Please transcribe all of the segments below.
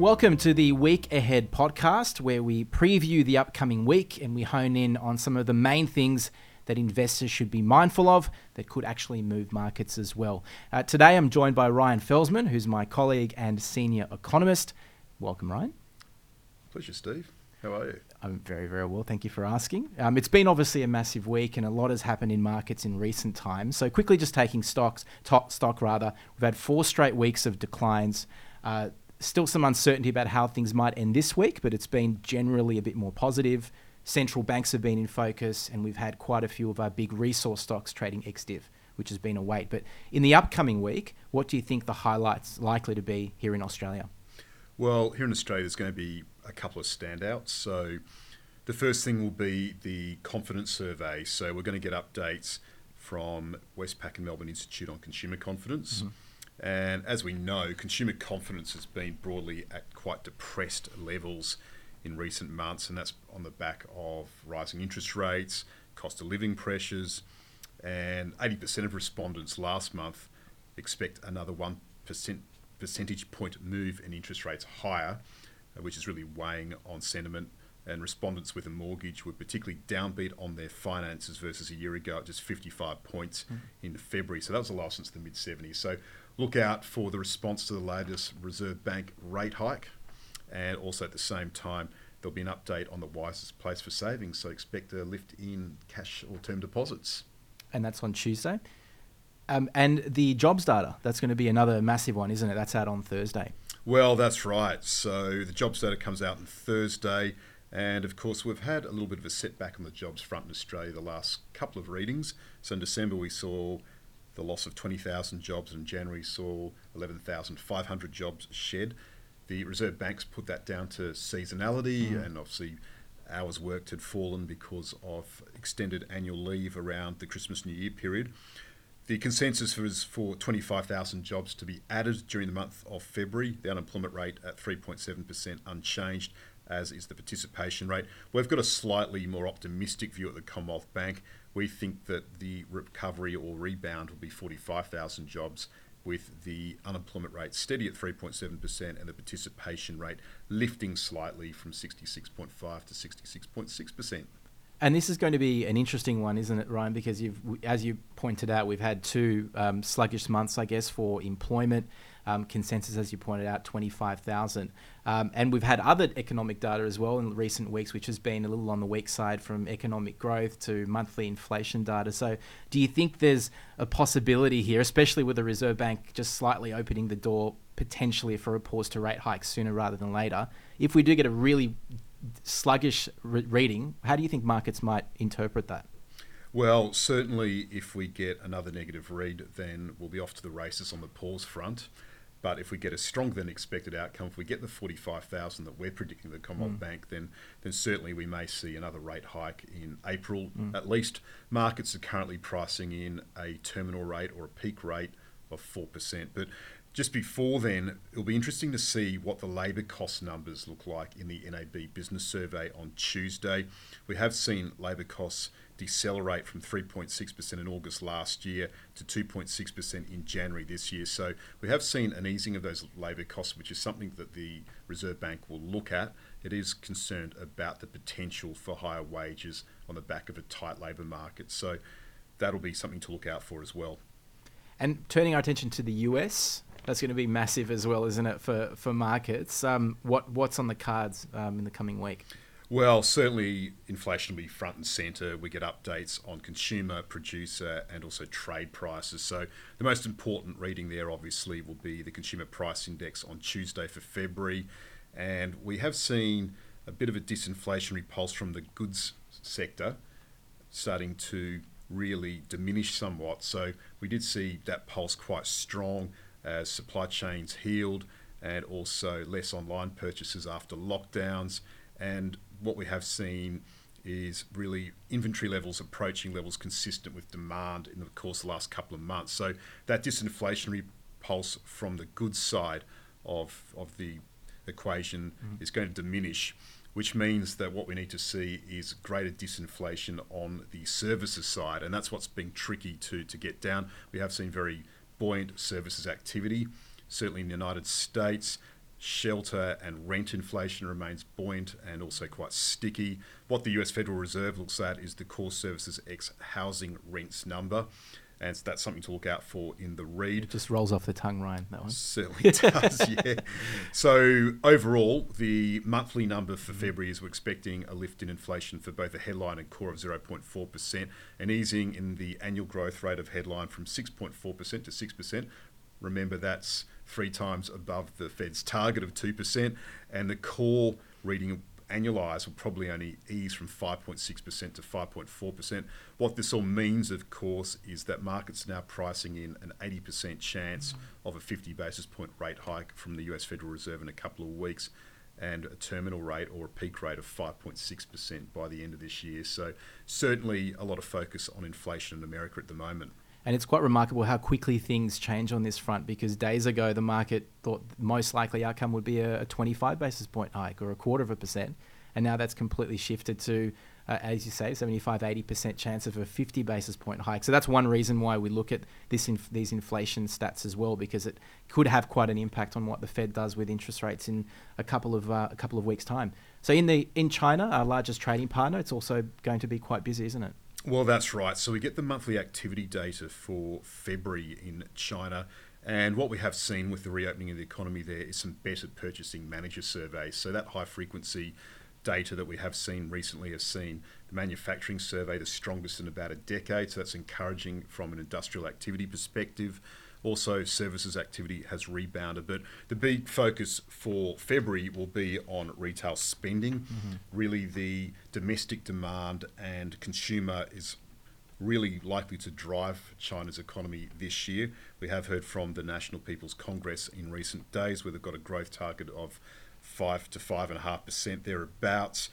Welcome to the Week Ahead podcast, where we preview the upcoming week and we hone in on some of the main things that investors should be mindful of that could actually move markets as well. Uh, today, I'm joined by Ryan Felsman, who's my colleague and senior economist. Welcome, Ryan. Pleasure, Steve. How are you? I'm very, very well. Thank you for asking. Um, it's been obviously a massive week, and a lot has happened in markets in recent times. So, quickly, just taking stocks, top stock rather, we've had four straight weeks of declines. Uh, still some uncertainty about how things might end this week, but it's been generally a bit more positive. Central banks have been in focus, and we've had quite a few of our big resource stocks trading ex-div, which has been a weight. But in the upcoming week, what do you think the highlights likely to be here in Australia? Well, here in Australia, there's going to be a couple of standouts. So the first thing will be the confidence survey. So we're going to get updates from Westpac and Melbourne Institute on consumer confidence. Mm-hmm. And as we know, consumer confidence has been broadly at quite depressed levels in recent months, and that's on the back of rising interest rates, cost of living pressures, and 80% of respondents last month expect another 1% percentage point move in interest rates higher, which is really weighing on sentiment. And respondents with a mortgage were particularly downbeat on their finances versus a year ago at just 55 points mm. in February. So that was a low since the mid 70s. So look out for the response to the latest Reserve Bank rate hike. And also at the same time, there'll be an update on the wisest place for savings. So expect a lift in cash or term deposits. And that's on Tuesday. Um, and the jobs data, that's going to be another massive one, isn't it? That's out on Thursday. Well, that's right. So the jobs data comes out on Thursday. And of course, we've had a little bit of a setback on the jobs front in Australia the last couple of readings. So in December, we saw the loss of 20,000 jobs, in January saw 11,500 jobs shed. The Reserve Bank's put that down to seasonality, mm. and obviously hours worked had fallen because of extended annual leave around the Christmas New Year period. The consensus was for 25,000 jobs to be added during the month of February. The unemployment rate at 3.7% unchanged, as is the participation rate. We've got a slightly more optimistic view at the Commonwealth Bank we think that the recovery or rebound will be 45,000 jobs with the unemployment rate steady at 3.7% and the participation rate lifting slightly from 66.5 to 66.6%. And this is going to be an interesting one, isn't it, Ryan? Because you've, as you pointed out, we've had two um, sluggish months, I guess, for employment um, consensus, as you pointed out, 25,000. Um, and we've had other economic data as well in recent weeks, which has been a little on the weak side from economic growth to monthly inflation data. So, do you think there's a possibility here, especially with the Reserve Bank just slightly opening the door potentially for a pause to rate hikes sooner rather than later? If we do get a really sluggish re- reading, how do you think markets might interpret that? Well, certainly, if we get another negative read, then we'll be off to the races on the pause front. But if we get a stronger than expected outcome, if we get the 45,000 that we're predicting the Commonwealth mm. Bank, then then certainly we may see another rate hike in April. Mm. At least markets are currently pricing in a terminal rate or a peak rate of 4%. But just before then, it'll be interesting to see what the labour cost numbers look like in the NAB business survey on Tuesday. We have seen labour costs decelerate from 3.6% in August last year to 2.6% in January this year. So we have seen an easing of those labour costs, which is something that the Reserve Bank will look at. It is concerned about the potential for higher wages on the back of a tight labour market. So that'll be something to look out for as well. And turning our attention to the US, that's going to be massive as well, isn't it, for, for markets? Um, what What's on the cards um, in the coming week? Well, certainly inflation will be front and centre. We get updates on consumer, producer, and also trade prices. So, the most important reading there, obviously, will be the consumer price index on Tuesday for February. And we have seen a bit of a disinflationary pulse from the goods sector starting to really diminish somewhat. So, we did see that pulse quite strong as supply chains healed and also less online purchases after lockdowns. And what we have seen is really inventory levels approaching levels consistent with demand in the course of the last couple of months. So that disinflationary pulse from the goods side of, of the equation mm. is going to diminish, which means that what we need to see is greater disinflation on the services side. And that's what's been tricky to, to get down. We have seen very buoyant services activity, certainly in the United States shelter and rent inflation remains buoyant and also quite sticky. What the US Federal Reserve looks at is the core services ex housing rents number. And so that's something to look out for in the read. It just rolls off the tongue, Ryan, that one. Certainly does, yeah. So overall, the monthly number for mm-hmm. February is we're expecting a lift in inflation for both the headline and core of 0.4%, an easing in the annual growth rate of headline from 6.4% to 6%. Remember, that's three times above the Fed's target of 2%, and the core reading annualized will probably only ease from 5.6% to 5.4%. What this all means, of course, is that markets are now pricing in an 80% chance of a 50 basis point rate hike from the US Federal Reserve in a couple of weeks and a terminal rate or a peak rate of 5.6% by the end of this year. So, certainly a lot of focus on inflation in America at the moment. And it's quite remarkable how quickly things change on this front because days ago the market thought the most likely outcome would be a, a 25 basis point hike or a quarter of a percent. And now that's completely shifted to, uh, as you say, 75, 80% chance of a 50 basis point hike. So that's one reason why we look at this inf- these inflation stats as well because it could have quite an impact on what the Fed does with interest rates in a couple of uh, a couple of weeks' time. So in the in China, our largest trading partner, it's also going to be quite busy, isn't it? Well, that's right. So we get the monthly activity data for February in China. And what we have seen with the reopening of the economy there is some better purchasing manager surveys. So that high frequency data that we have seen recently has seen the manufacturing survey the strongest in about a decade. So that's encouraging from an industrial activity perspective. Also, services activity has rebounded, but the big focus for February will be on retail spending. Mm-hmm. Really, the domestic demand and consumer is really likely to drive China's economy this year. We have heard from the National People's Congress in recent days where they've got a growth target of five to five and a half percent thereabouts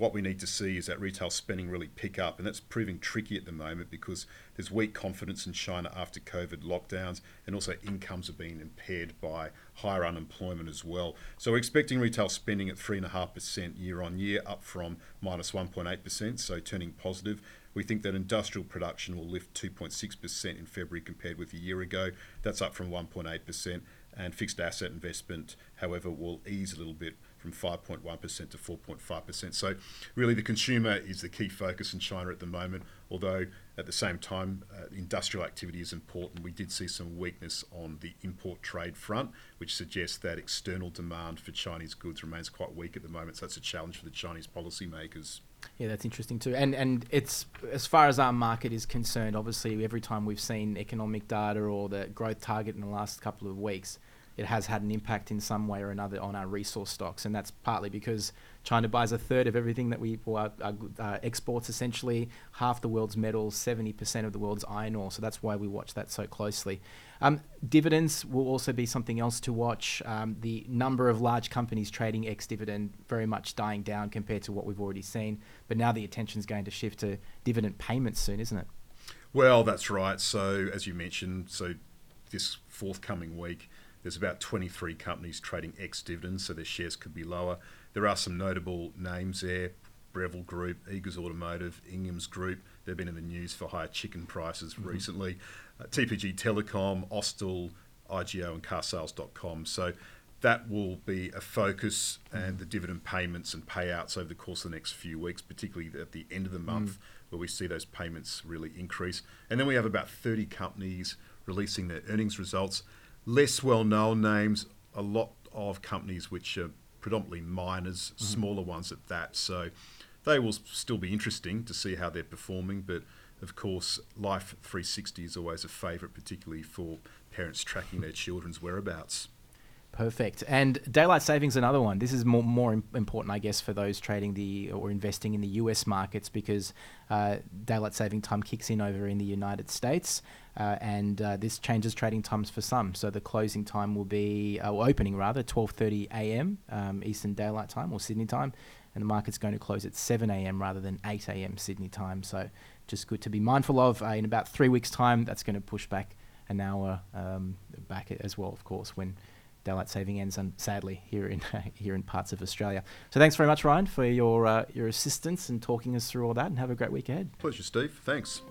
what we need to see is that retail spending really pick up, and that's proving tricky at the moment because there's weak confidence in China after COVID lockdowns, and also incomes are being impaired by higher unemployment as well. So we're expecting retail spending at 3.5% year on year, up from minus 1.8%, so turning positive. We think that industrial production will lift 2.6% in February compared with a year ago. That's up from 1.8%. And fixed asset investment, however, will ease a little bit from 5.1% to 4.5%. So, really, the consumer is the key focus in China at the moment, although at the same time, uh, industrial activity is important. We did see some weakness on the import trade front, which suggests that external demand for Chinese goods remains quite weak at the moment. So, that's a challenge for the Chinese policymakers. Yeah, that's interesting too. And and it's as far as our market is concerned, obviously every time we've seen economic data or the growth target in the last couple of weeks, it has had an impact in some way or another on our resource stocks, and that's partly because China buys a third of everything that we well, our, our, exports essentially half the world's metals, seventy percent of the world's iron ore. So that's why we watch that so closely. Um, dividends will also be something else to watch. Um, the number of large companies trading ex-dividend very much dying down compared to what we've already seen. But now the attention is going to shift to dividend payments soon, isn't it? Well, that's right. So as you mentioned, so this forthcoming week there's about 23 companies trading ex dividends, so their shares could be lower. There are some notable names there Breville Group, Eagers Automotive, Ingham's Group. They've been in the news for higher chicken prices mm-hmm. recently. Uh, TPG Telecom, Austal, IGO, and carsales.com. So that will be a focus and the dividend payments and payouts over the course of the next few weeks, particularly at the end of the month, mm. where we see those payments really increase. And then we have about 30 companies releasing their earnings results less well known names, a lot of companies which are predominantly miners, mm-hmm. smaller ones at that. So they will still be interesting to see how they're performing. But of course, Life 360 is always a favourite, particularly for parents tracking their children's whereabouts. Perfect. And daylight savings another one. This is more more important, I guess, for those trading the or investing in the U.S. markets because uh, daylight saving time kicks in over in the United States, uh, and uh, this changes trading times for some. So the closing time will be, uh, opening rather, 12:30 a.m. Um, Eastern Daylight Time or Sydney time, and the market's going to close at 7 a.m. rather than 8 a.m. Sydney time. So just good to be mindful of. Uh, in about three weeks' time, that's going to push back an hour um, back as well, of course, when daylight saving ends, sadly here in here in parts of Australia. So thanks very much, Ryan, for your uh, your assistance and talking us through all that, and have a great week ahead. Pleasure, Steve. Thanks.